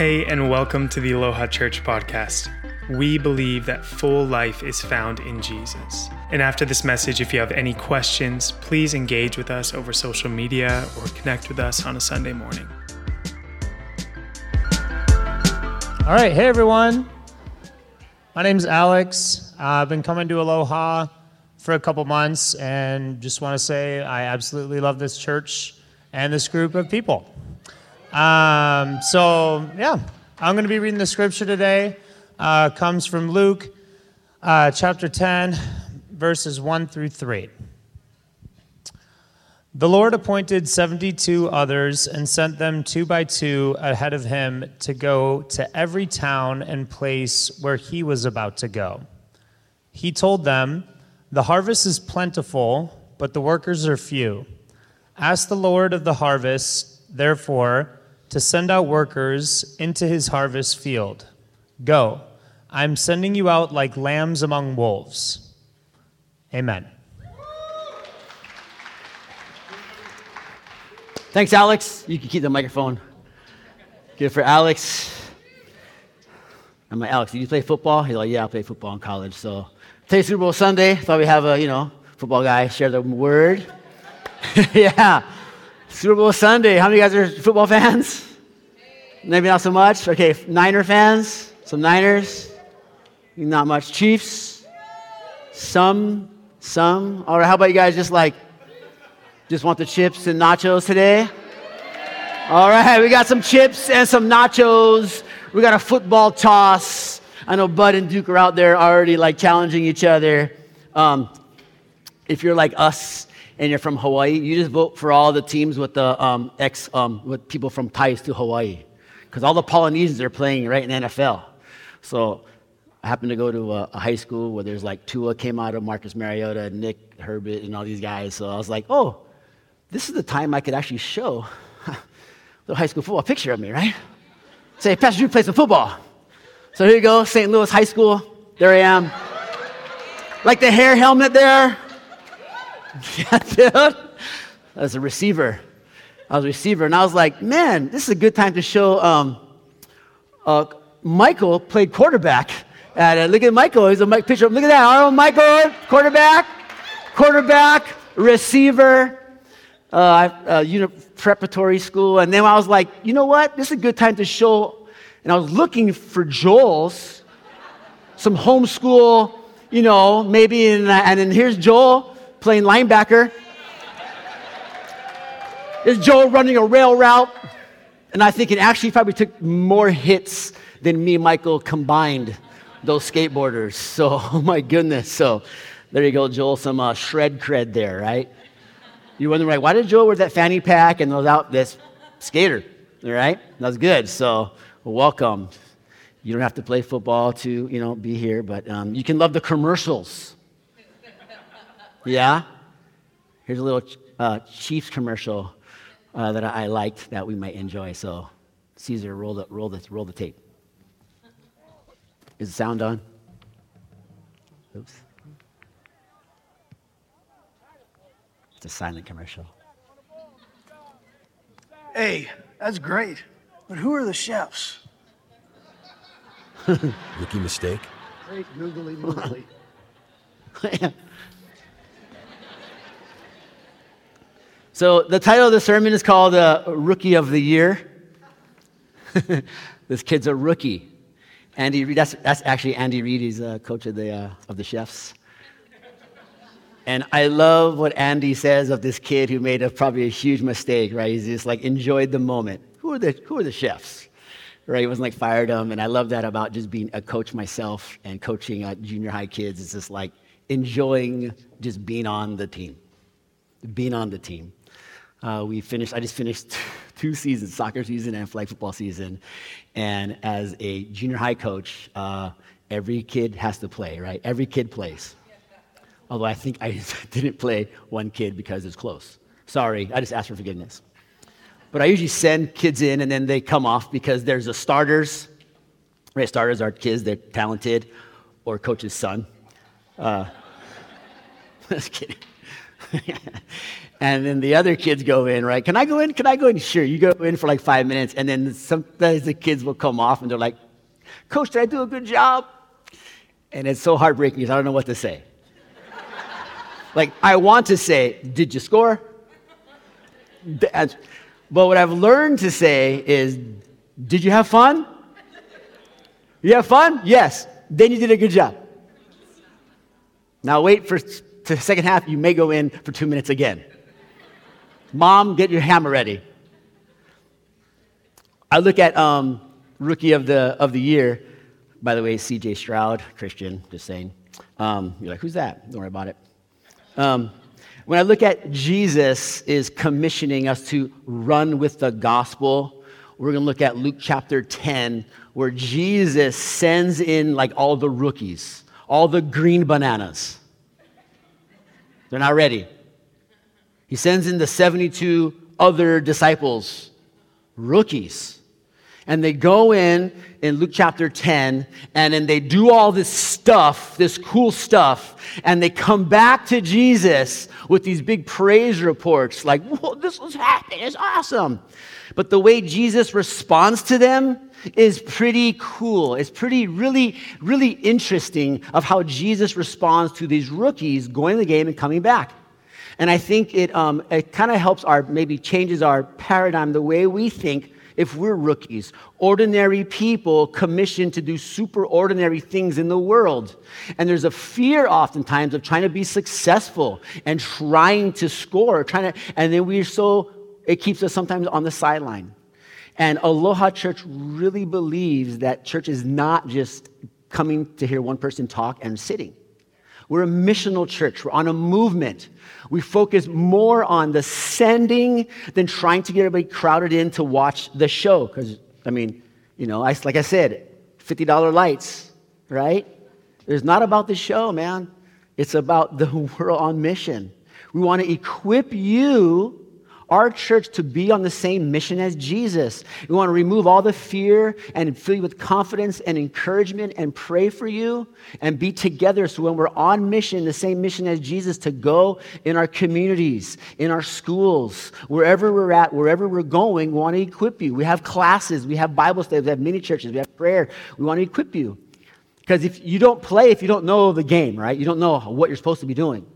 Hey, and welcome to the Aloha Church podcast. We believe that full life is found in Jesus. And after this message, if you have any questions, please engage with us over social media or connect with us on a Sunday morning. All right, hey everyone. My name's Alex. I've been coming to Aloha for a couple months and just want to say I absolutely love this church and this group of people. Um, so, yeah, I'm going to be reading the scripture today. Uh, comes from Luke uh, chapter 10, verses 1 through 3. The Lord appointed 72 others and sent them two by two ahead of him to go to every town and place where he was about to go. He told them, The harvest is plentiful, but the workers are few. Ask the Lord of the harvest, therefore, to send out workers into his harvest field. Go, I'm sending you out like lambs among wolves. Amen. Thanks, Alex. You can keep the microphone. Good for Alex. I'm like, Alex, did you play football? He's like, yeah, I played football in college. So today Super Bowl Sunday. Thought we have a, you know, football guy share the word. yeah. Super Bowl Sunday. How many of you guys are football fans? Maybe not so much. Okay, Niner fans? Some Niners? Not much. Chiefs? Some? Some? All right, how about you guys just like just want the chips and nachos today? All right, we got some chips and some nachos. We got a football toss. I know Bud and Duke are out there already like challenging each other. Um, if you're like us and you're from Hawaii, you just vote for all the teams with the um, ex um, with people from ties to Hawaii, because all the Polynesians are playing right in the NFL. So I happened to go to a, a, high school where there's like Tua came out of Marcus Mariota, Nick Herbert, and all these guys. So I was like, oh, this is the time I could actually show the high school football picture of me, right? Say, Pastor Dru plays some football. So here you go, St. Louis High School. There I am. Like the hair helmet there. yeah, dude. As a receiver. I was a receiver, and I was like, man, this is a good time to show um, uh, Michael played quarterback. And uh, look at Michael, he's a picture. Look at that. Oh, Michael, quarterback, quarterback, receiver, uh, uh, uni- preparatory school. And then I was like, you know what? This is a good time to show. And I was looking for Joel's, some homeschool, you know, maybe. In, and then here's Joel playing linebacker. There's Joel running a rail route. And I think it actually probably took more hits than me and Michael combined, those skateboarders. So, oh my goodness. So, there you go, Joel, some uh, shred cred there, right? You're wondering, like, why did Joel wear that fanny pack and those out this skater? All right? That's good. So, welcome. You don't have to play football to, you know, be here, but um, you can love the commercials. Yeah? Here's a little uh, Chiefs commercial uh, that I liked that we might enjoy. So, Caesar, roll the, roll the, roll the tape. Is the sound on? Oops. It's a silent commercial. Hey, that's great. But who are the chefs? Rookie mistake? Great googly moogly. So the title of the sermon is called uh, Rookie of the Year. this kid's a rookie. Andy Reid, that's, that's actually Andy Reid, he's a coach of the, uh, of the chefs. And I love what Andy says of this kid who made a, probably a huge mistake, right? He's just like enjoyed the moment. Who are the, who are the chefs? Right? He wasn't like fired them. And I love that about just being a coach myself and coaching uh, junior high kids. It's just like enjoying just being on the team, being on the team. Uh, we finished, I just finished two seasons, soccer season and flag football season. And as a junior high coach, uh, every kid has to play, right? Every kid plays. Although I think I didn't play one kid because it's close. Sorry, I just asked for forgiveness. But I usually send kids in and then they come off because there's the starters. Right, starters are kids, they're talented, or coach's son. Uh, just kidding. And then the other kids go in, right? Can I go in? Can I go in? Sure. You go in for like five minutes, and then sometimes the kids will come off and they're like, Coach, did I do a good job? And it's so heartbreaking because I don't know what to say. like, I want to say, Did you score? But what I've learned to say is, Did you have fun? You have fun? Yes. Then you did a good job. Now wait for the second half. You may go in for two minutes again. Mom, get your hammer ready. I look at um, rookie of the of the year. By the way, C.J. Stroud, Christian. Just saying. Um, you're like, who's that? Don't worry about it. Um, when I look at Jesus is commissioning us to run with the gospel, we're going to look at Luke chapter 10, where Jesus sends in like all the rookies, all the green bananas. They're not ready. He sends in the 72 other disciples, rookies. And they go in in Luke chapter 10, and then they do all this stuff, this cool stuff, and they come back to Jesus with these big praise reports like, Whoa, this was happening, it's awesome. But the way Jesus responds to them is pretty cool. It's pretty, really, really interesting of how Jesus responds to these rookies going to the game and coming back. And I think it, um, it kind of helps our, maybe changes our paradigm, the way we think if we're rookies, ordinary people commissioned to do super ordinary things in the world. And there's a fear oftentimes of trying to be successful and trying to score, trying to, and then we're so, it keeps us sometimes on the sideline. And Aloha Church really believes that church is not just coming to hear one person talk and sitting. We're a missional church. We're on a movement. We focus more on the sending than trying to get everybody crowded in to watch the show. Because, I mean, you know, I, like I said, $50 lights, right? It's not about the show, man. It's about the world on mission. We want to equip you our church to be on the same mission as Jesus. We want to remove all the fear and fill you with confidence and encouragement and pray for you and be together so when we're on mission, the same mission as Jesus, to go in our communities, in our schools, wherever we're at, wherever we're going, we want to equip you. We have classes, we have Bible studies, we have mini churches, we have prayer. We want to equip you. Because if you don't play, if you don't know the game, right, you don't know what you're supposed to be doing.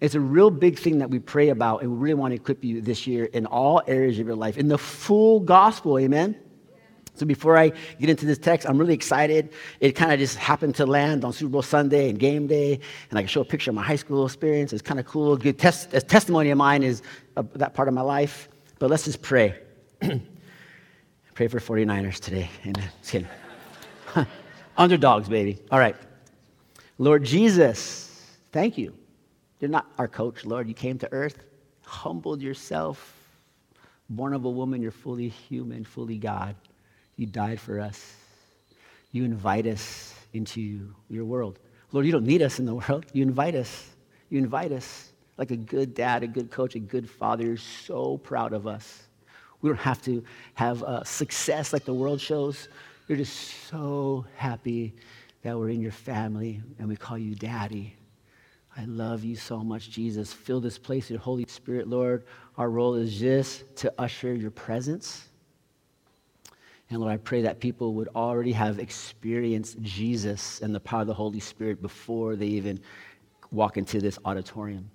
It's a real big thing that we pray about, and we really want to equip you this year in all areas of your life, in the full gospel, amen? So before I get into this text, I'm really excited. It kind of just happened to land on Super Bowl Sunday and game day, and I can show a picture of my high school experience. It's kind of cool. Good test, testimony of mine is uh, that part of my life. But let's just pray. pray for 49ers today. Amen. Just kidding. Underdogs, baby. All right. Lord Jesus, thank you you're not our coach, Lord. You came to earth, humbled yourself, born of a woman, you're fully human, fully God. You died for us. You invite us into your world. Lord, you don't need us in the world. You invite us. You invite us like a good dad, a good coach, a good father. You're so proud of us. We don't have to have uh, success like the world shows. You're just so happy that we're in your family and we call you daddy. I love you so much, Jesus. Fill this place with your Holy Spirit, Lord. Our role is just to usher your presence. And Lord, I pray that people would already have experienced Jesus and the power of the Holy Spirit before they even walk into this auditorium.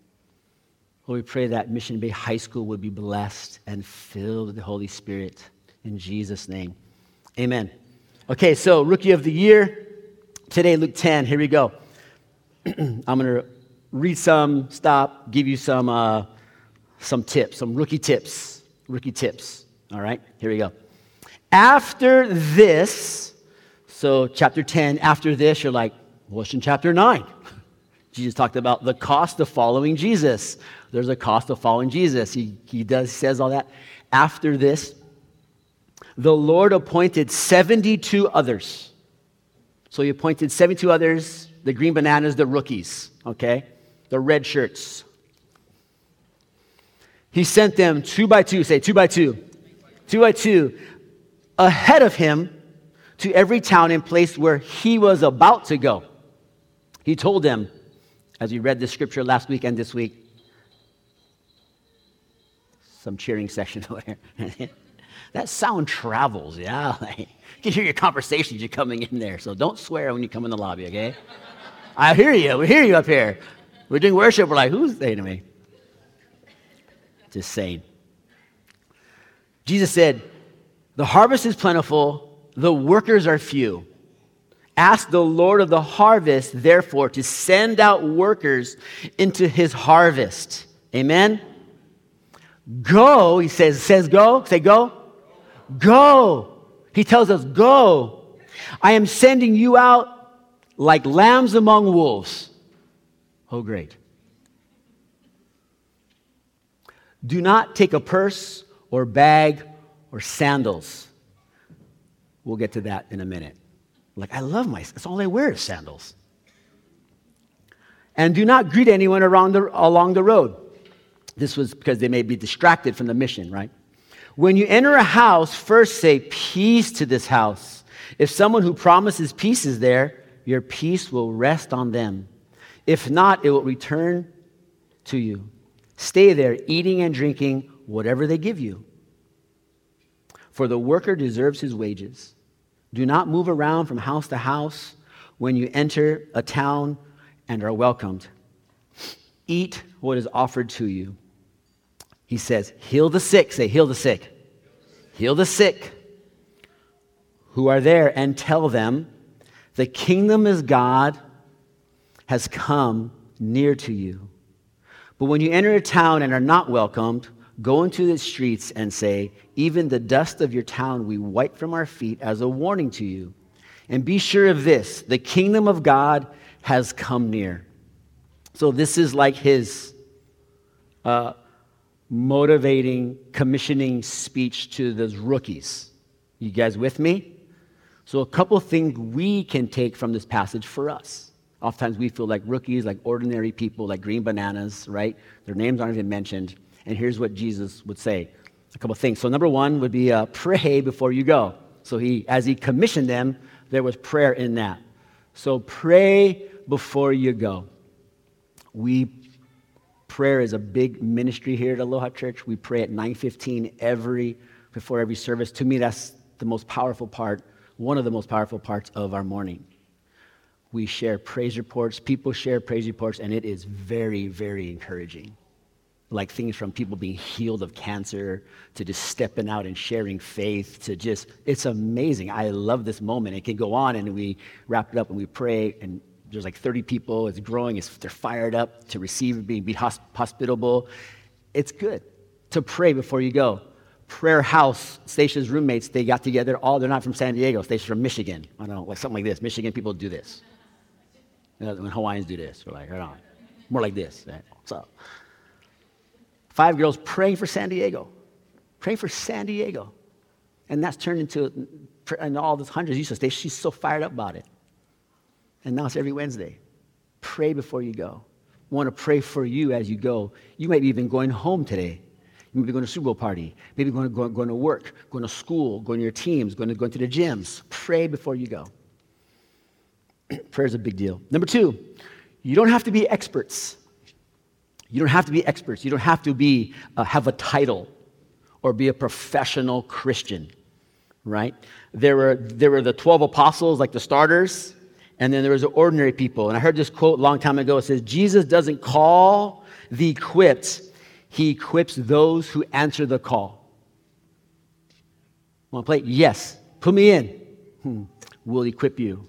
Lord, we pray that Mission Bay High School would be blessed and filled with the Holy Spirit. In Jesus' name, amen. Okay, so Rookie of the Year. Today, Luke 10. Here we go. I'm going to read some, stop, give you some, uh, some tips, some rookie tips. Rookie tips. All right, here we go. After this, so chapter 10, after this, you're like, what's in chapter 9? Jesus talked about the cost of following Jesus. There's a cost of following Jesus. He, he does says all that. After this, the Lord appointed 72 others. So he appointed 72 others, the green bananas, the rookies, okay? The red shirts. He sent them two by two, say two by two, two by two, ahead of him to every town and place where he was about to go. He told them, as we read the scripture last week and this week, some cheering section over here. that sound travels, yeah. Like, you can hear your conversations you're coming in there. So don't swear when you come in the lobby, okay? I hear you. We hear you up here. We're doing worship. We're like, who's saying to me? Just saying. Jesus said, The harvest is plentiful, the workers are few. Ask the Lord of the harvest, therefore, to send out workers into his harvest. Amen? Go, he says, says go. Say go. Go. He tells us, go. I am sending you out like lambs among wolves. Oh, great. Do not take a purse or bag or sandals. We'll get to that in a minute. Like, I love my, that's all I wear is sandals. And do not greet anyone around the, along the road. This was because they may be distracted from the mission, right? When you enter a house, first say, Peace to this house. If someone who promises peace is there, your peace will rest on them. If not, it will return to you. Stay there, eating and drinking whatever they give you. For the worker deserves his wages. Do not move around from house to house when you enter a town and are welcomed. Eat what is offered to you. He says, Heal the sick. Say, Heal the sick. Heal the sick who are there and tell them, The kingdom is God has come near to you. But when you enter a town and are not welcomed, Go into the streets and say, Even the dust of your town we wipe from our feet as a warning to you. And be sure of this the kingdom of God has come near. So, this is like his uh, motivating, commissioning speech to those rookies. You guys with me? So, a couple things we can take from this passage for us. Oftentimes we feel like rookies, like ordinary people, like green bananas, right? Their names aren't even mentioned. And here's what Jesus would say a couple things. So, number one would be uh, pray before you go. So, he, as he commissioned them, there was prayer in that. So, pray before you go. We prayer is a big ministry here at Aloha Church. We pray at 9:15 every before every service. To me, that's the most powerful part, one of the most powerful parts of our morning. We share praise reports, people share praise reports, and it is very, very encouraging. Like things from people being healed of cancer to just stepping out and sharing faith to just it's amazing. I love this moment. It can go on and we wrap it up and we pray and there's like 30 people. It's growing. It's, they're fired up to receive being be hospitable. It's good to pray before you go. Prayer house stacia's roommates they got together. All they're not from san diego. Stacia's from michigan. I don't know like something like this. Michigan people do this you know, when hawaiians do this we're like right on more like this right? so Five girls praying for San Diego, praying for San Diego. And that's turned into, and all those hundreds used to stay. She's so fired up about it. And now it's every Wednesday. Pray before you go. I want to pray for you as you go. You might be even going home today. You might be going to a Super Bowl party, maybe going to, going, going to work, going to school, going to your teams, going to, going to the gyms. Pray before you go. Prayer is a big deal. Number two, you don't have to be experts. You don't have to be experts. You don't have to be, uh, have a title or be a professional Christian, right? There were, there were the 12 apostles, like the starters, and then there was the ordinary people. And I heard this quote a long time ago. It says, Jesus doesn't call the equipped, he equips those who answer the call. Want to play? Yes. Put me in. Hmm. We'll equip you.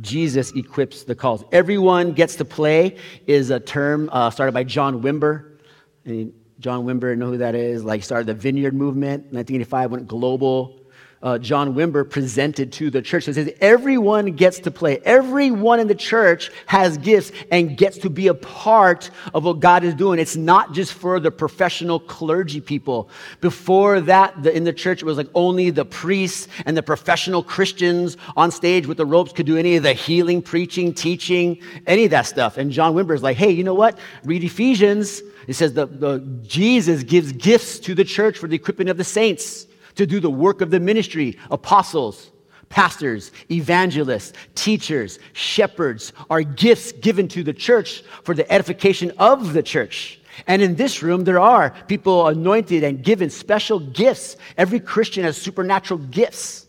Jesus equips the calls. Everyone gets to play is a term uh, started by John Wimber. And John Wimber, know who that is? Like started the Vineyard movement. 1985 went global uh, John Wimber presented to the church. It says everyone gets to play. Everyone in the church has gifts and gets to be a part of what God is doing. It's not just for the professional clergy people. Before that, the, in the church, it was like only the priests and the professional Christians on stage with the ropes could do any of the healing, preaching, teaching, any of that stuff. And John Wimber is like, hey, you know what? Read Ephesians. It says the, the Jesus gives gifts to the church for the equipping of the saints to do the work of the ministry apostles, pastors, evangelists, teachers, shepherds are gifts given to the church for the edification of the church. And in this room, there are people anointed and given special gifts. Every Christian has supernatural gifts.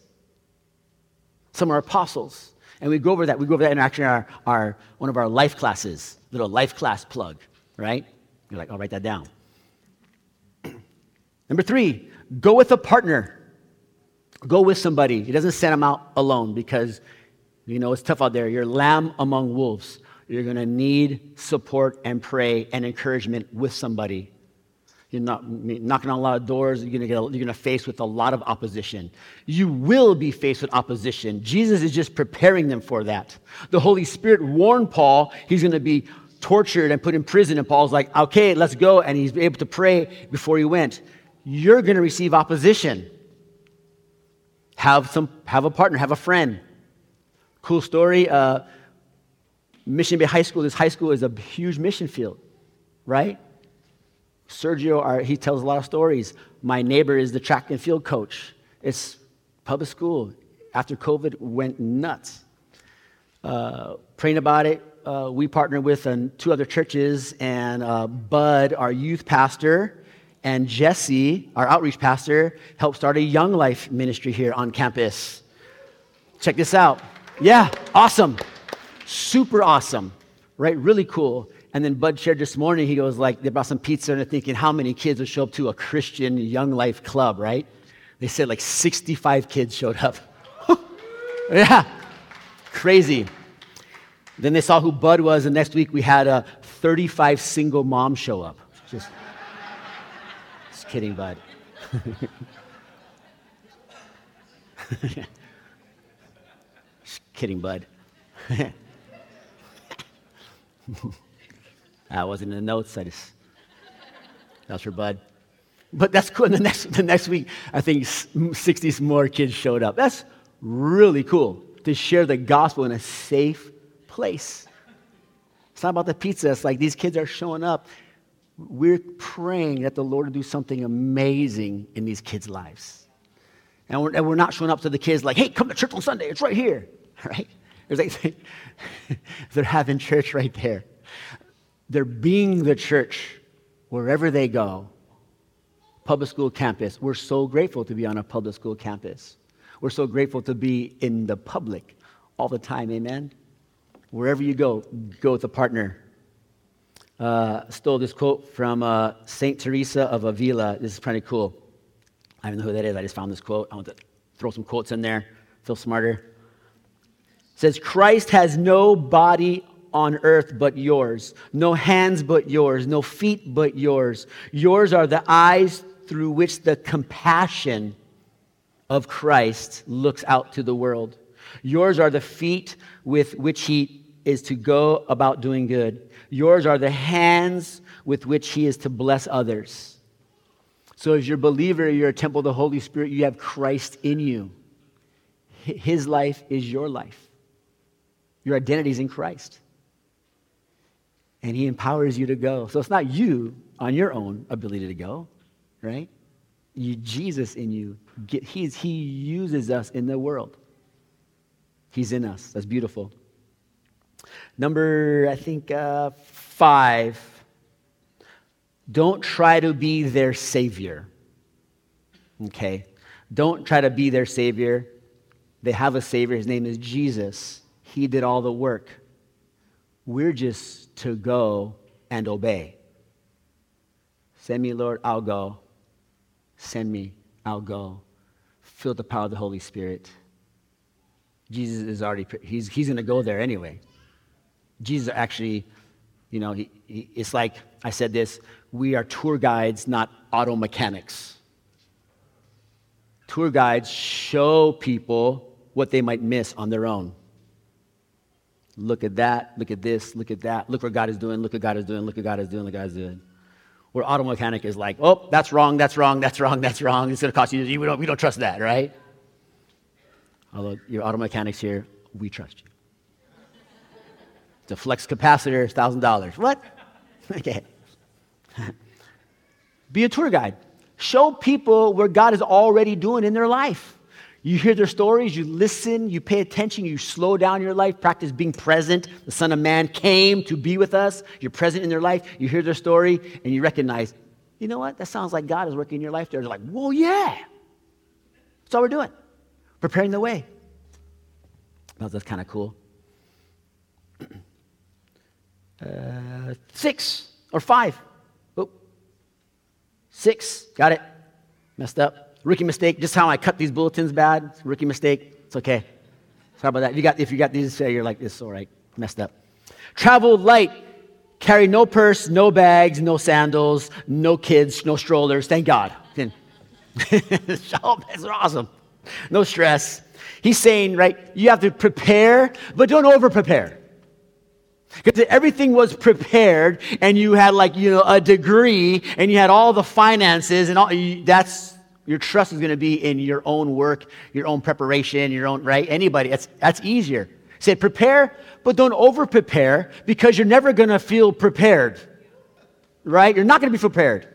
Some are apostles. And we go over that. We go over that in actually our, our, one of our life classes, little life class plug, right? You're like, I'll write that down. Number three, go with a partner. Go with somebody. He doesn't send them out alone because, you know, it's tough out there. You're lamb among wolves. You're going to need support and pray and encouragement with somebody. You're not knocking on a lot of doors. You're going, to get, you're going to face with a lot of opposition. You will be faced with opposition. Jesus is just preparing them for that. The Holy Spirit warned Paul he's going to be tortured and put in prison. And Paul's like, okay, let's go. And he's able to pray before he went. You're going to receive opposition. Have, some, have a partner, have a friend. Cool story. Uh, Mission Bay High School, this high school is a huge mission field, right? Sergio, our, he tells a lot of stories. My neighbor is the track and field coach. It's public school. After COVID, went nuts. Uh, praying about it, uh, we partnered with uh, two other churches, and uh, Bud, our youth pastor, and Jesse, our outreach pastor, helped start a Young Life ministry here on campus. Check this out. Yeah, awesome. Super awesome, right? Really cool. And then Bud shared this morning, he goes like, they brought some pizza and they're thinking how many kids would show up to a Christian Young Life club, right? They said like 65 kids showed up. yeah, crazy. Then they saw who Bud was, and next week we had a 35 single moms show up. Just, just kidding, Bud. just kidding, Bud. I wasn't in the notes. I just that's for Bud. But that's cool. And the next the next week, I think 60 more kids showed up. That's really cool to share the gospel in a safe place. It's not about the pizza. It's like these kids are showing up. We're praying that the Lord will do something amazing in these kids' lives. And we're, and we're not showing up to the kids like, hey, come to church on Sunday. It's right here. Right? Like they're having church right there. They're being the church wherever they go. Public school campus. We're so grateful to be on a public school campus. We're so grateful to be in the public all the time. Amen. Wherever you go, go with a partner. Uh, stole this quote from uh, Saint Teresa of Avila. This is pretty cool. I don't know who that is. I just found this quote. I want to throw some quotes in there. Feel smarter says, Christ has no body on earth but yours, no hands but yours, no feet but yours. Yours are the eyes through which the compassion of Christ looks out to the world. Yours are the feet with which he is to go about doing good. Yours are the hands with which he is to bless others. So, as you're a believer, you're a temple of the Holy Spirit, you have Christ in you. His life is your life. Your identity is in Christ. And He empowers you to go. So it's not you on your own ability to go, right? You, Jesus in you. Get, he uses us in the world. He's in us. That's beautiful. Number, I think, uh, five. Don't try to be their savior. Okay? Don't try to be their savior. They have a savior. His name is Jesus. He did all the work. We're just to go and obey. Send me, Lord, I'll go. Send me, I'll go. Feel the power of the Holy Spirit. Jesus is already, he's, he's going to go there anyway. Jesus actually, you know, he, he, it's like I said this we are tour guides, not auto mechanics. Tour guides show people what they might miss on their own. Look at that, look at this, look at that, look what God is doing, look what God is doing, look what God is doing, look what God is doing. Where auto mechanic is like, oh, that's wrong, that's wrong, that's wrong, that's wrong. It's to cost you. We don't, we don't trust that, right? Although your auto mechanics here, we trust you. A flux capacitor, $1,000. What? okay. Be a tour guide. Show people where God is already doing in their life. You hear their stories, you listen, you pay attention, you slow down your life, practice being present. The Son of Man came to be with us. You're present in their life, you hear their story, and you recognize, you know what? That sounds like God is working in your life. They're like, whoa, yeah. That's all we're doing, preparing the way. That's kind of cool. Uh, six or five. Oh, six. Got it. Messed up. Rookie mistake. Just how I cut these bulletins bad. Rookie mistake. It's okay. Sorry about that. If you got, if you got these, you're like, it's all right. Messed up. Travel light. Carry no purse, no bags, no sandals, no kids, no strollers. Thank God. that's awesome. No stress. He's saying, right, you have to prepare, but don't over prepare. Because everything was prepared and you had like, you know, a degree and you had all the finances and all, that's, your trust is going to be in your own work, your own preparation, your own, right? Anybody, that's, that's easier. Say, prepare, but don't over prepare because you're never going to feel prepared, right? You're not going to be prepared.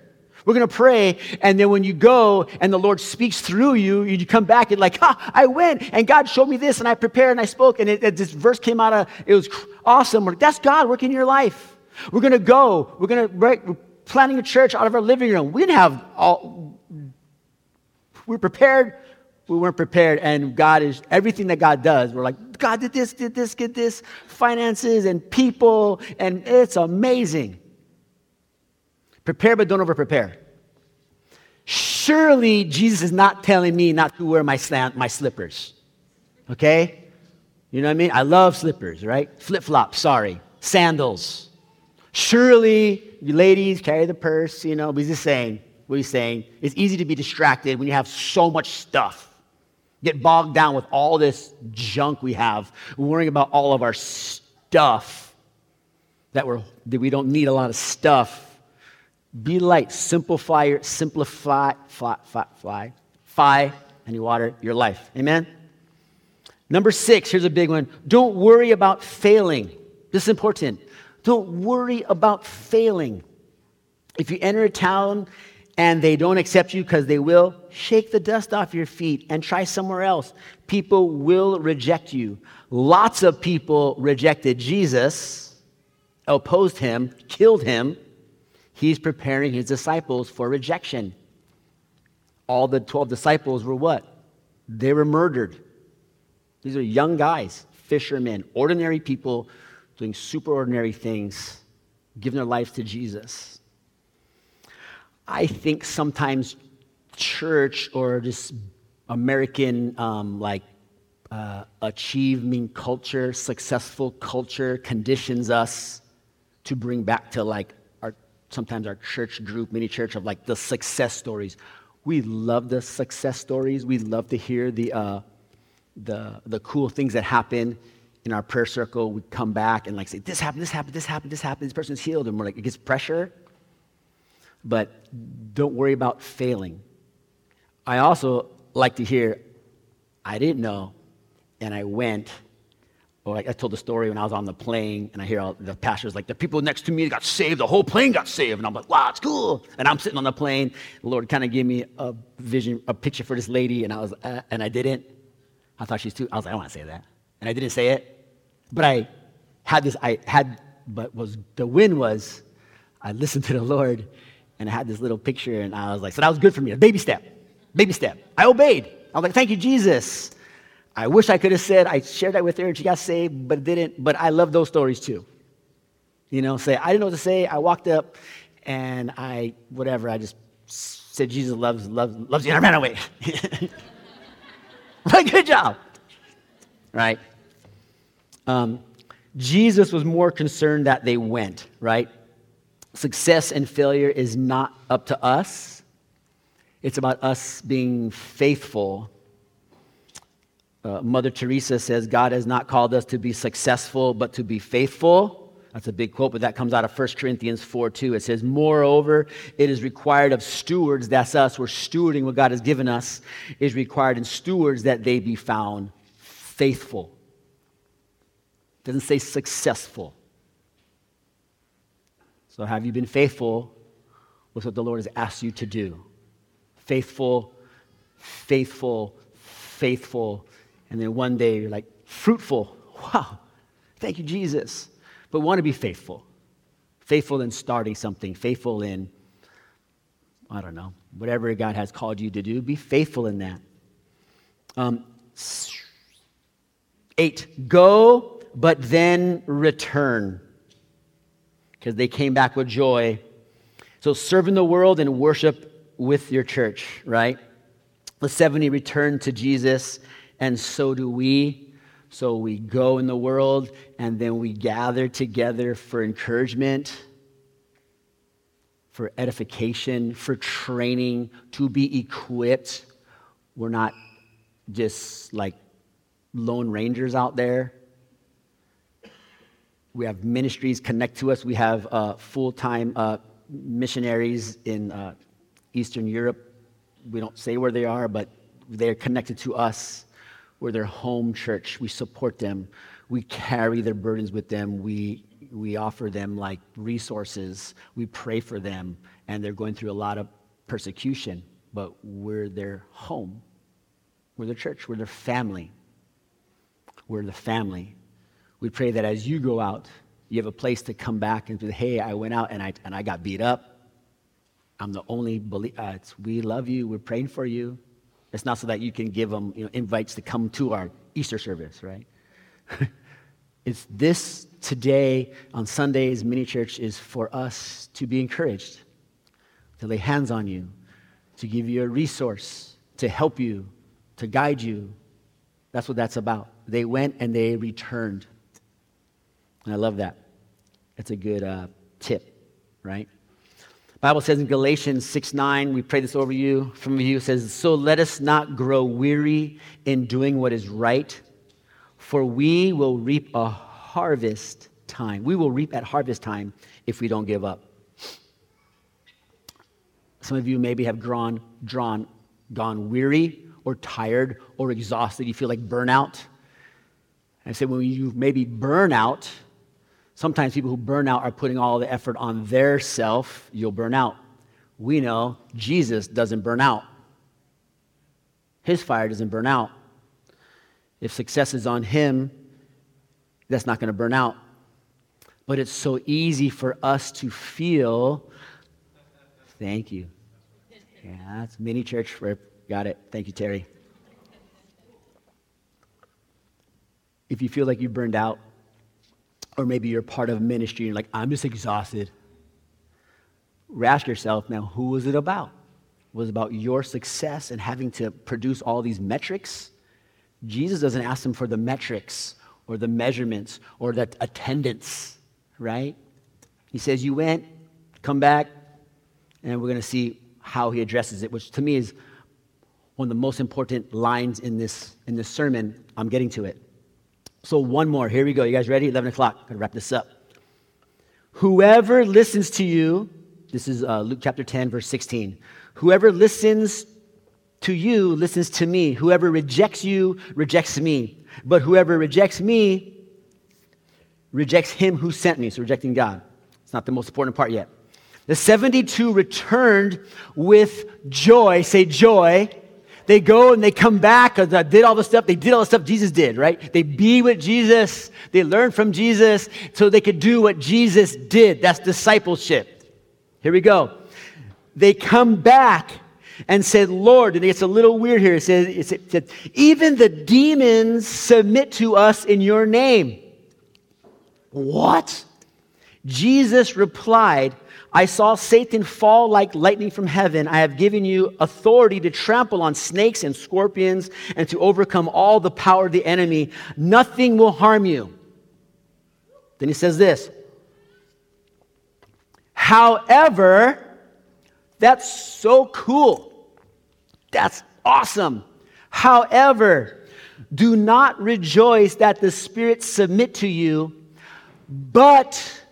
We're going to pray, and then when you go and the Lord speaks through you, you come back and like, ha, I went, and God showed me this, and I prepared and I spoke, and it, it, this verse came out of, it was awesome. That's God working in your life. We're going to go. We're going to, right, we're planning a church out of our living room. We didn't have all, we're prepared. We weren't prepared, and God is everything that God does. We're like, God did this, did this, did this, finances and people, and it's amazing. Prepare, but don't over prepare. Surely Jesus is not telling me not to wear my, slant, my slippers. Okay? You know what I mean? I love slippers, right? Flip flops, sorry. Sandals. Surely, you ladies carry the purse, you know, but he's just saying, what he's saying, it's easy to be distracted when you have so much stuff. Get bogged down with all this junk we have, worrying about all of our stuff that, we're, that we don't need a lot of stuff be light. Simplify, your simplify, fly, fly, fly, fly, and you water your life. Amen? Number six, here's a big one. Don't worry about failing. This is important. Don't worry about failing. If you enter a town and they don't accept you because they will, shake the dust off your feet and try somewhere else. People will reject you. Lots of people rejected Jesus, opposed him, killed him He's preparing his disciples for rejection. All the 12 disciples were what? They were murdered. These are young guys, fishermen, ordinary people doing super ordinary things, giving their lives to Jesus. I think sometimes church or this American um, like uh, achievement culture, successful culture conditions us to bring back to like sometimes our church group, mini church, of like the success stories. We love the success stories. We love to hear the, uh, the, the cool things that happen in our prayer circle. We come back and like say, this happened, this happened, this happened, this happened, this person's healed. And we're like, it gets pressure. But don't worry about failing. I also like to hear, I didn't know, and I went or like I told the story when I was on the plane and I hear all the pastors like the people next to me got saved, the whole plane got saved, and I'm like, wow, it's cool. And I'm sitting on the plane. The Lord kind of gave me a vision, a picture for this lady, and I was, uh, and I didn't. I thought she's too. I was like, I don't want to say that, and I didn't say it. But I had this. I had, but was the win was, I listened to the Lord, and I had this little picture, and I was like, so that was good for me. A baby step, baby step. I obeyed. I was like, thank you, Jesus. I wish I could have said, I shared that with her she got saved, but didn't. But I love those stories too. You know, say, I didn't know what to say. I walked up and I, whatever, I just said, Jesus loves, loves, loves you, and I ran away. but good job. Right? Um, Jesus was more concerned that they went, right? Success and failure is not up to us, it's about us being faithful uh, Mother Teresa says, God has not called us to be successful, but to be faithful. That's a big quote, but that comes out of 1 Corinthians 4 2. It says, Moreover, it is required of stewards, that's us, we're stewarding what God has given us, is required in stewards that they be found faithful. It doesn't say successful. So, have you been faithful with what the Lord has asked you to do? Faithful, faithful, faithful, and then one day you're like, fruitful. Wow, thank you, Jesus. But want to be faithful. Faithful in starting something, faithful in, I don't know, whatever God has called you to do, be faithful in that. Um, eight, go, but then return. Because they came back with joy. So serve in the world and worship with your church, right? The 70 returned to Jesus, and so do we. So we go in the world and then we gather together for encouragement, for edification, for training, to be equipped. We're not just like lone rangers out there. We have ministries connect to us. We have uh, full time uh, missionaries in uh, Eastern Europe. We don't say where they are, but they're connected to us. We're their home church. We support them. We carry their burdens with them. We, we offer them like resources. We pray for them. And they're going through a lot of persecution, but we're their home. We're their church. We're their family. We're the family. We pray that as you go out, you have a place to come back and say, hey, I went out and I, and I got beat up. I'm the only believer. Uh, we love you. We're praying for you. It's not so that you can give them you know, invites to come to our Easter service, right? it's this today on Sundays, mini church is for us to be encouraged, to lay hands on you, to give you a resource, to help you, to guide you. That's what that's about. They went and they returned. And I love that. It's a good uh, tip, right? Bible says in Galatians 6 9, we pray this over you. From you says, So let us not grow weary in doing what is right, for we will reap a harvest time. We will reap at harvest time if we don't give up. Some of you maybe have drawn, drawn, gone weary or tired or exhausted. You feel like burnout. I say when you maybe burn out, Sometimes people who burn out are putting all the effort on their self. You'll burn out. We know Jesus doesn't burn out. His fire doesn't burn out. If success is on him, that's not going to burn out. But it's so easy for us to feel. Thank you. Yeah, that's mini church. Got it. Thank you, Terry. If you feel like you burned out, or maybe you're part of ministry and you're like, I'm just exhausted. Ask yourself now, who was it about? Was it about your success and having to produce all these metrics? Jesus doesn't ask them for the metrics or the measurements or the attendance, right? He says, You went, come back, and we're going to see how he addresses it, which to me is one of the most important lines in this, in this sermon. I'm getting to it. So, one more. Here we go. You guys ready? 11 o'clock. I'm going to wrap this up. Whoever listens to you, this is uh, Luke chapter 10, verse 16. Whoever listens to you listens to me. Whoever rejects you rejects me. But whoever rejects me rejects him who sent me. So, rejecting God. It's not the most important part yet. The 72 returned with joy. Say joy they go and they come back, or did all the stuff, they did all the stuff Jesus did, right? They be with Jesus, they learn from Jesus so they could do what Jesus did. That's discipleship. Here we go. They come back and said, Lord, and it's a little weird here. It says, it said, even the demons submit to us in your name. What? Jesus replied, I saw Satan fall like lightning from heaven. I have given you authority to trample on snakes and scorpions and to overcome all the power of the enemy. Nothing will harm you. Then he says this However, that's so cool. That's awesome. However, do not rejoice that the spirits submit to you, but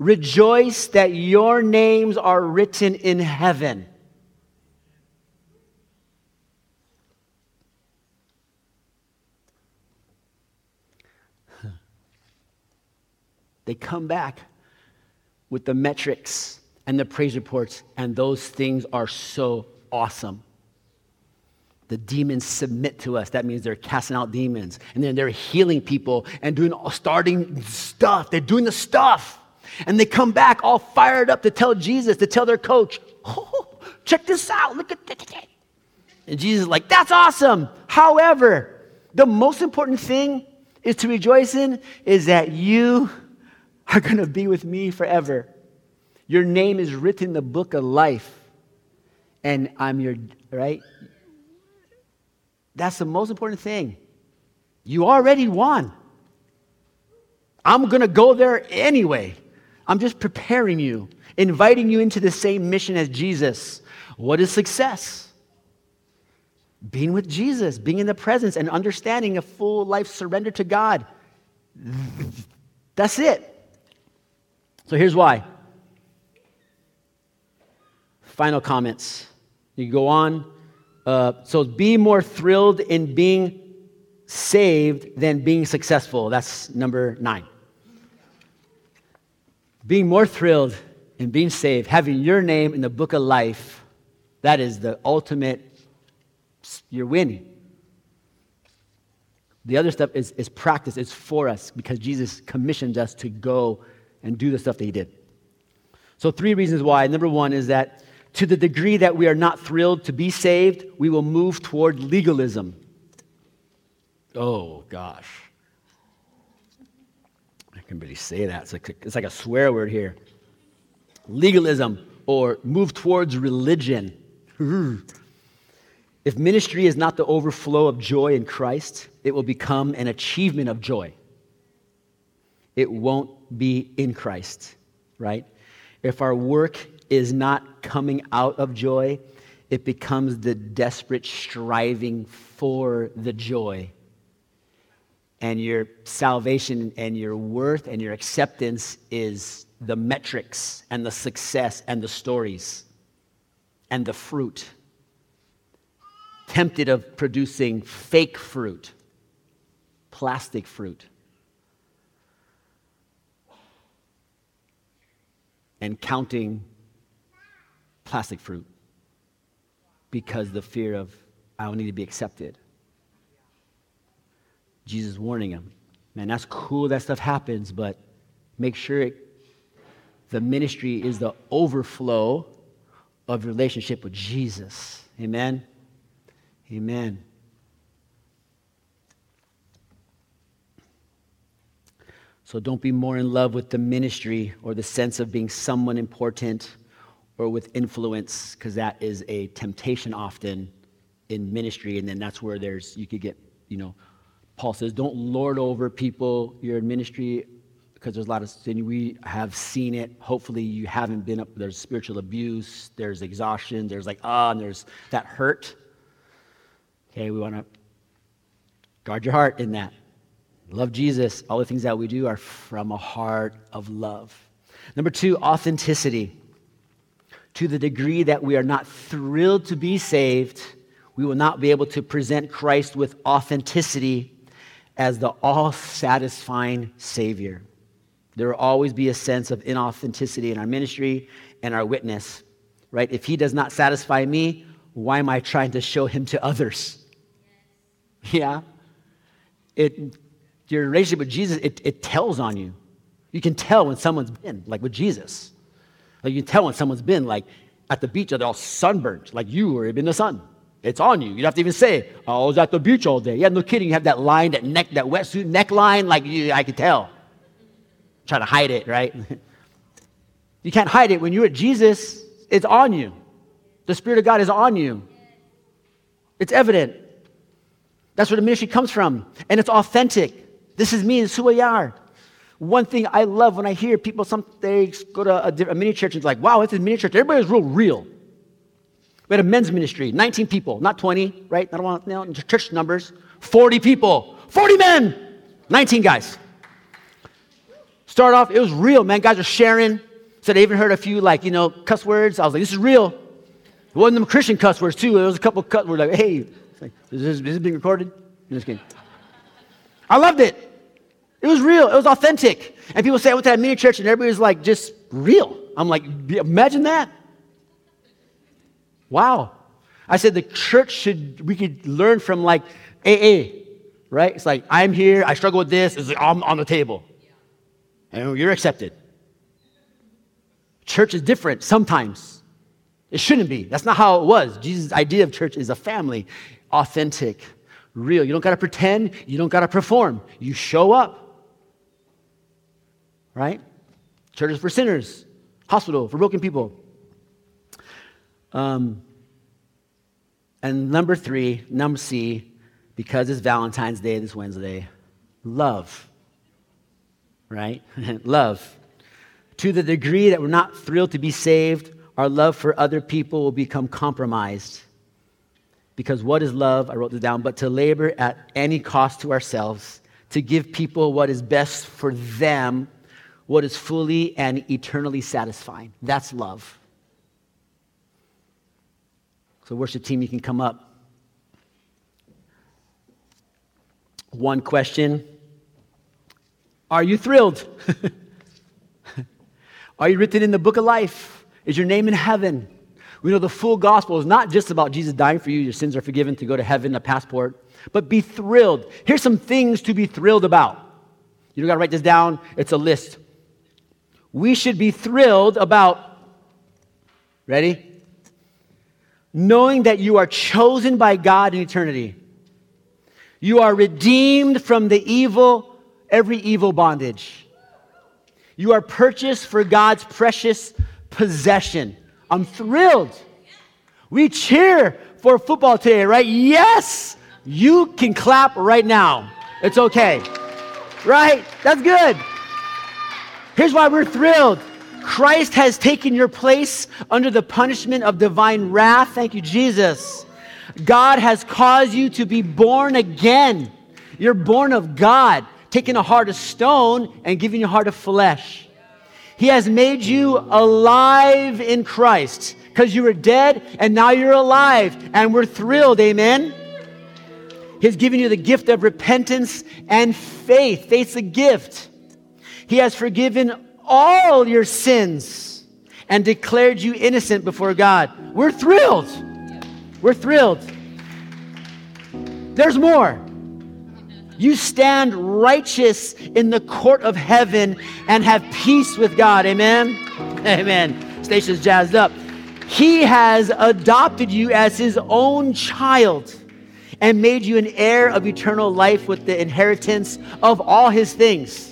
Rejoice that your names are written in heaven. They come back with the metrics and the praise reports, and those things are so awesome. the demons submit to us. That means they're casting out demons. And then they're healing people and doing starting stuff. They're doing the stuff. And they come back all fired up to tell Jesus, to tell their coach, oh, check this out. Look at that. And Jesus is like, that's awesome. However, the most important thing is to rejoice in is that you are going to be with me forever. Your name is written in the book of life. And I'm your, right? That's the most important thing. You already won. I'm going to go there anyway. I'm just preparing you, inviting you into the same mission as Jesus. What is success? Being with Jesus, being in the presence, and understanding a full life surrender to God. That's it. So here's why. Final comments. You go on. Uh, so be more thrilled in being saved than being successful. That's number nine. Being more thrilled in being saved, having your name in the book of life, that is the ultimate, you're winning. The other stuff is, is practice, it's for us because Jesus commissioned us to go and do the stuff that he did. So, three reasons why. Number one is that to the degree that we are not thrilled to be saved, we will move toward legalism. Oh, gosh. Can really say that. It's like, it's like a swear word here. Legalism or move towards religion. if ministry is not the overflow of joy in Christ, it will become an achievement of joy. It won't be in Christ, right? If our work is not coming out of joy, it becomes the desperate striving for the joy. And your salvation and your worth and your acceptance is the metrics and the success and the stories and the fruit. Tempted of producing fake fruit, plastic fruit. And counting plastic fruit because the fear of I don't need to be accepted. Jesus warning him, man, that's cool that stuff happens, but make sure it, the ministry is the overflow of relationship with Jesus. Amen. Amen. So don't be more in love with the ministry or the sense of being someone important or with influence, because that is a temptation often in ministry. And then that's where there's, you could get, you know, Paul says, don't lord over people, your in ministry, because there's a lot of sin. We have seen it. Hopefully, you haven't been up. There's spiritual abuse, there's exhaustion, there's like, ah, and there's that hurt. Okay, we want to guard your heart in that. Love Jesus. All the things that we do are from a heart of love. Number two, authenticity to the degree that we are not thrilled to be saved, we will not be able to present Christ with authenticity as the all satisfying Savior. There will always be a sense of inauthenticity in our ministry and our witness, right? If He does not satisfy me, why am I trying to show Him to others? Yeah? It, your relationship with Jesus, it, it tells on you. You can tell when someone's been, like with Jesus. Like you can tell when someone's been like at the beach, they're all sunburned, like you were in the sun. It's on you. You don't have to even say, oh, I was at the beach all day. Yeah, no kidding. You have that line, that neck, that wetsuit neckline, like you, I could tell. Try to hide it, right? you can't hide it. When you're at Jesus, it's on you. The Spirit of God is on you. It's evident. That's where the ministry comes from. And it's authentic. This is me, this is who we are. One thing I love when I hear people, some they go to a, a mini church and it's like, wow, it's a mini church. Everybody's real real. We had a men's ministry, 19 people, not 20, right? I don't want you know, church numbers. 40 people, 40 men, 19 guys. Start off, it was real, man. Guys are sharing. Said I even heard a few like, you know, cuss words. I was like, this is real. It wasn't them Christian cuss words too. There was a couple cuss words like, hey, is, this, is this being recorded? I'm just kidding. I loved it. It was real. It was authentic. And people say, I went to that mini church and everybody was like, just real. I'm like, imagine that. Wow. I said the church should, we could learn from like AA, right? It's like, I'm here, I struggle with this, it's like, I'm on the table. And you're accepted. Church is different sometimes. It shouldn't be. That's not how it was. Jesus' idea of church is a family, authentic, real. You don't got to pretend, you don't got to perform. You show up. Right? Church is for sinners, hospital for broken people. Um, and number three, number C, because it's Valentine's Day this Wednesday, love. Right? love. To the degree that we're not thrilled to be saved, our love for other people will become compromised. Because what is love? I wrote this down, but to labor at any cost to ourselves, to give people what is best for them, what is fully and eternally satisfying. That's love. So, worship team, you can come up. One question Are you thrilled? Are you written in the book of life? Is your name in heaven? We know the full gospel is not just about Jesus dying for you, your sins are forgiven to go to heaven, a passport, but be thrilled. Here's some things to be thrilled about. You don't got to write this down, it's a list. We should be thrilled about, ready? Knowing that you are chosen by God in eternity. You are redeemed from the evil, every evil bondage. You are purchased for God's precious possession. I'm thrilled. We cheer for football today, right? Yes! You can clap right now. It's okay. Right? That's good. Here's why we're thrilled Christ has taken your place under the punishment of divine wrath. Thank you, Jesus. God has caused you to be born again. You're born of God, taking a heart of stone and giving you a heart of flesh. He has made you alive in Christ because you were dead and now you're alive and we're thrilled. Amen. He's given you the gift of repentance and faith. Faith's a gift. He has forgiven all your sins and declared you innocent before God. We're thrilled. We're thrilled. There's more. You stand righteous in the court of heaven and have peace with God. Amen. Amen. Station's jazzed up. He has adopted you as his own child and made you an heir of eternal life with the inheritance of all his things.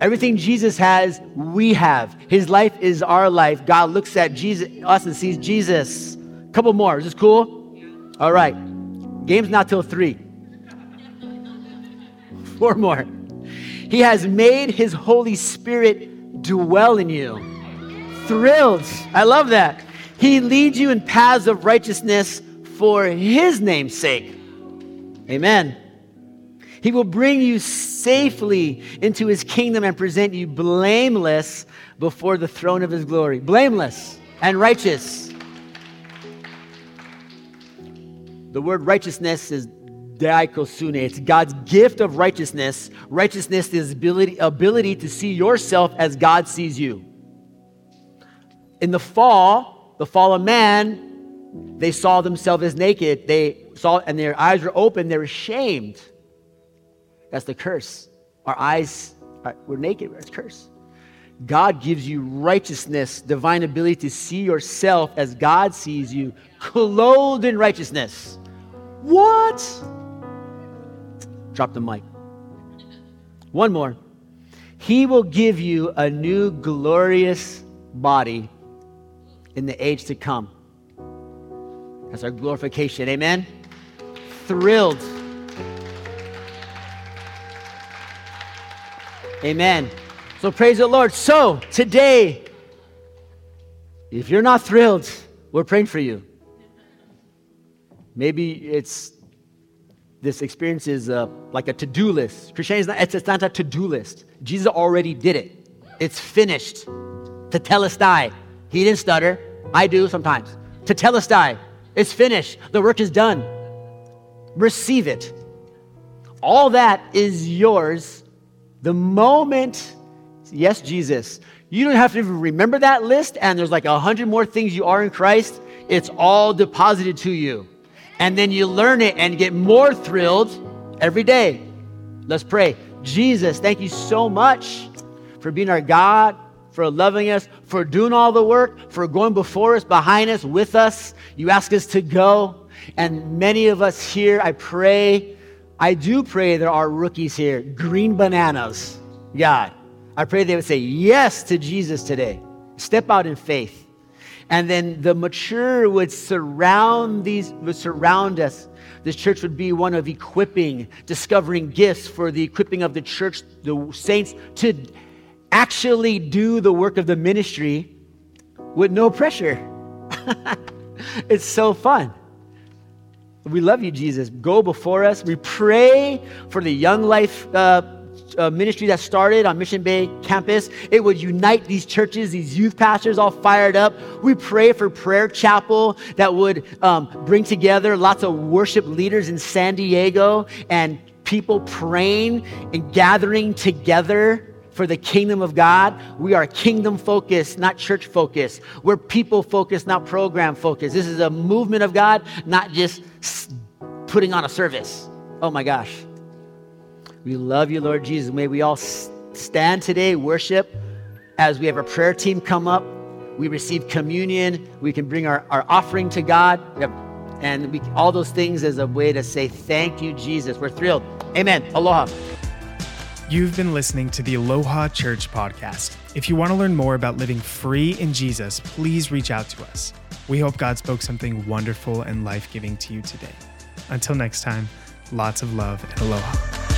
Everything Jesus has, we have. His life is our life. God looks at Jesus, us and sees Jesus. A couple more. Is this cool? All right. Game's not till three. Four more. He has made his Holy Spirit dwell in you. Thrilled. I love that. He leads you in paths of righteousness for his name's sake. Amen. He will bring you safely into his kingdom and present you blameless before the throne of his glory. Blameless and righteous. The word righteousness is dikaiosune. It's God's gift of righteousness. Righteousness is ability, ability to see yourself as God sees you. In the fall, the fall of man, they saw themselves as naked. They saw, and their eyes were open. They were shamed. That's the curse. Our eyes, are, we're naked. That's curse. God gives you righteousness, divine ability to see yourself as God sees you, clothed in righteousness. What? Drop the mic. One more. He will give you a new glorious body in the age to come. That's our glorification. Amen? Thrilled Amen. So praise the Lord. So today, if you're not thrilled, we're praying for you. Maybe it's this experience is uh, like a to-do list. Christianity is not, it's, it's not a to-do list. Jesus already did it. It's finished. Tetelestai. He didn't stutter. I do sometimes. Tetelestai. It's finished. The work is done. Receive it. All that is yours the moment, yes, Jesus, you don't have to even remember that list, and there's like a hundred more things you are in Christ. It's all deposited to you. And then you learn it and get more thrilled every day. Let's pray. Jesus, thank you so much for being our God, for loving us, for doing all the work, for going before us, behind us, with us. You ask us to go. And many of us here, I pray, I do pray there are rookies here, green bananas. God, I pray they would say yes to Jesus today. Step out in faith. And then the mature would surround these, would surround us. This church would be one of equipping, discovering gifts for the equipping of the church, the saints to actually do the work of the ministry with no pressure. it's so fun. We love you, Jesus. Go before us. We pray for the Young Life uh, uh, ministry that started on Mission Bay campus. It would unite these churches, these youth pastors all fired up. We pray for Prayer Chapel that would um, bring together lots of worship leaders in San Diego and people praying and gathering together for the kingdom of God. We are kingdom focused, not church focused. We're people focused, not program focused. This is a movement of God, not just putting on a service. Oh my gosh. We love you, Lord Jesus. May we all stand today, worship as we have our prayer team come up. We receive communion. We can bring our, our offering to God. And we, all those things as a way to say, Thank you, Jesus. We're thrilled. Amen. Aloha. You've been listening to the Aloha Church podcast. If you want to learn more about living free in Jesus, please reach out to us. We hope God spoke something wonderful and life giving to you today. Until next time, lots of love and aloha.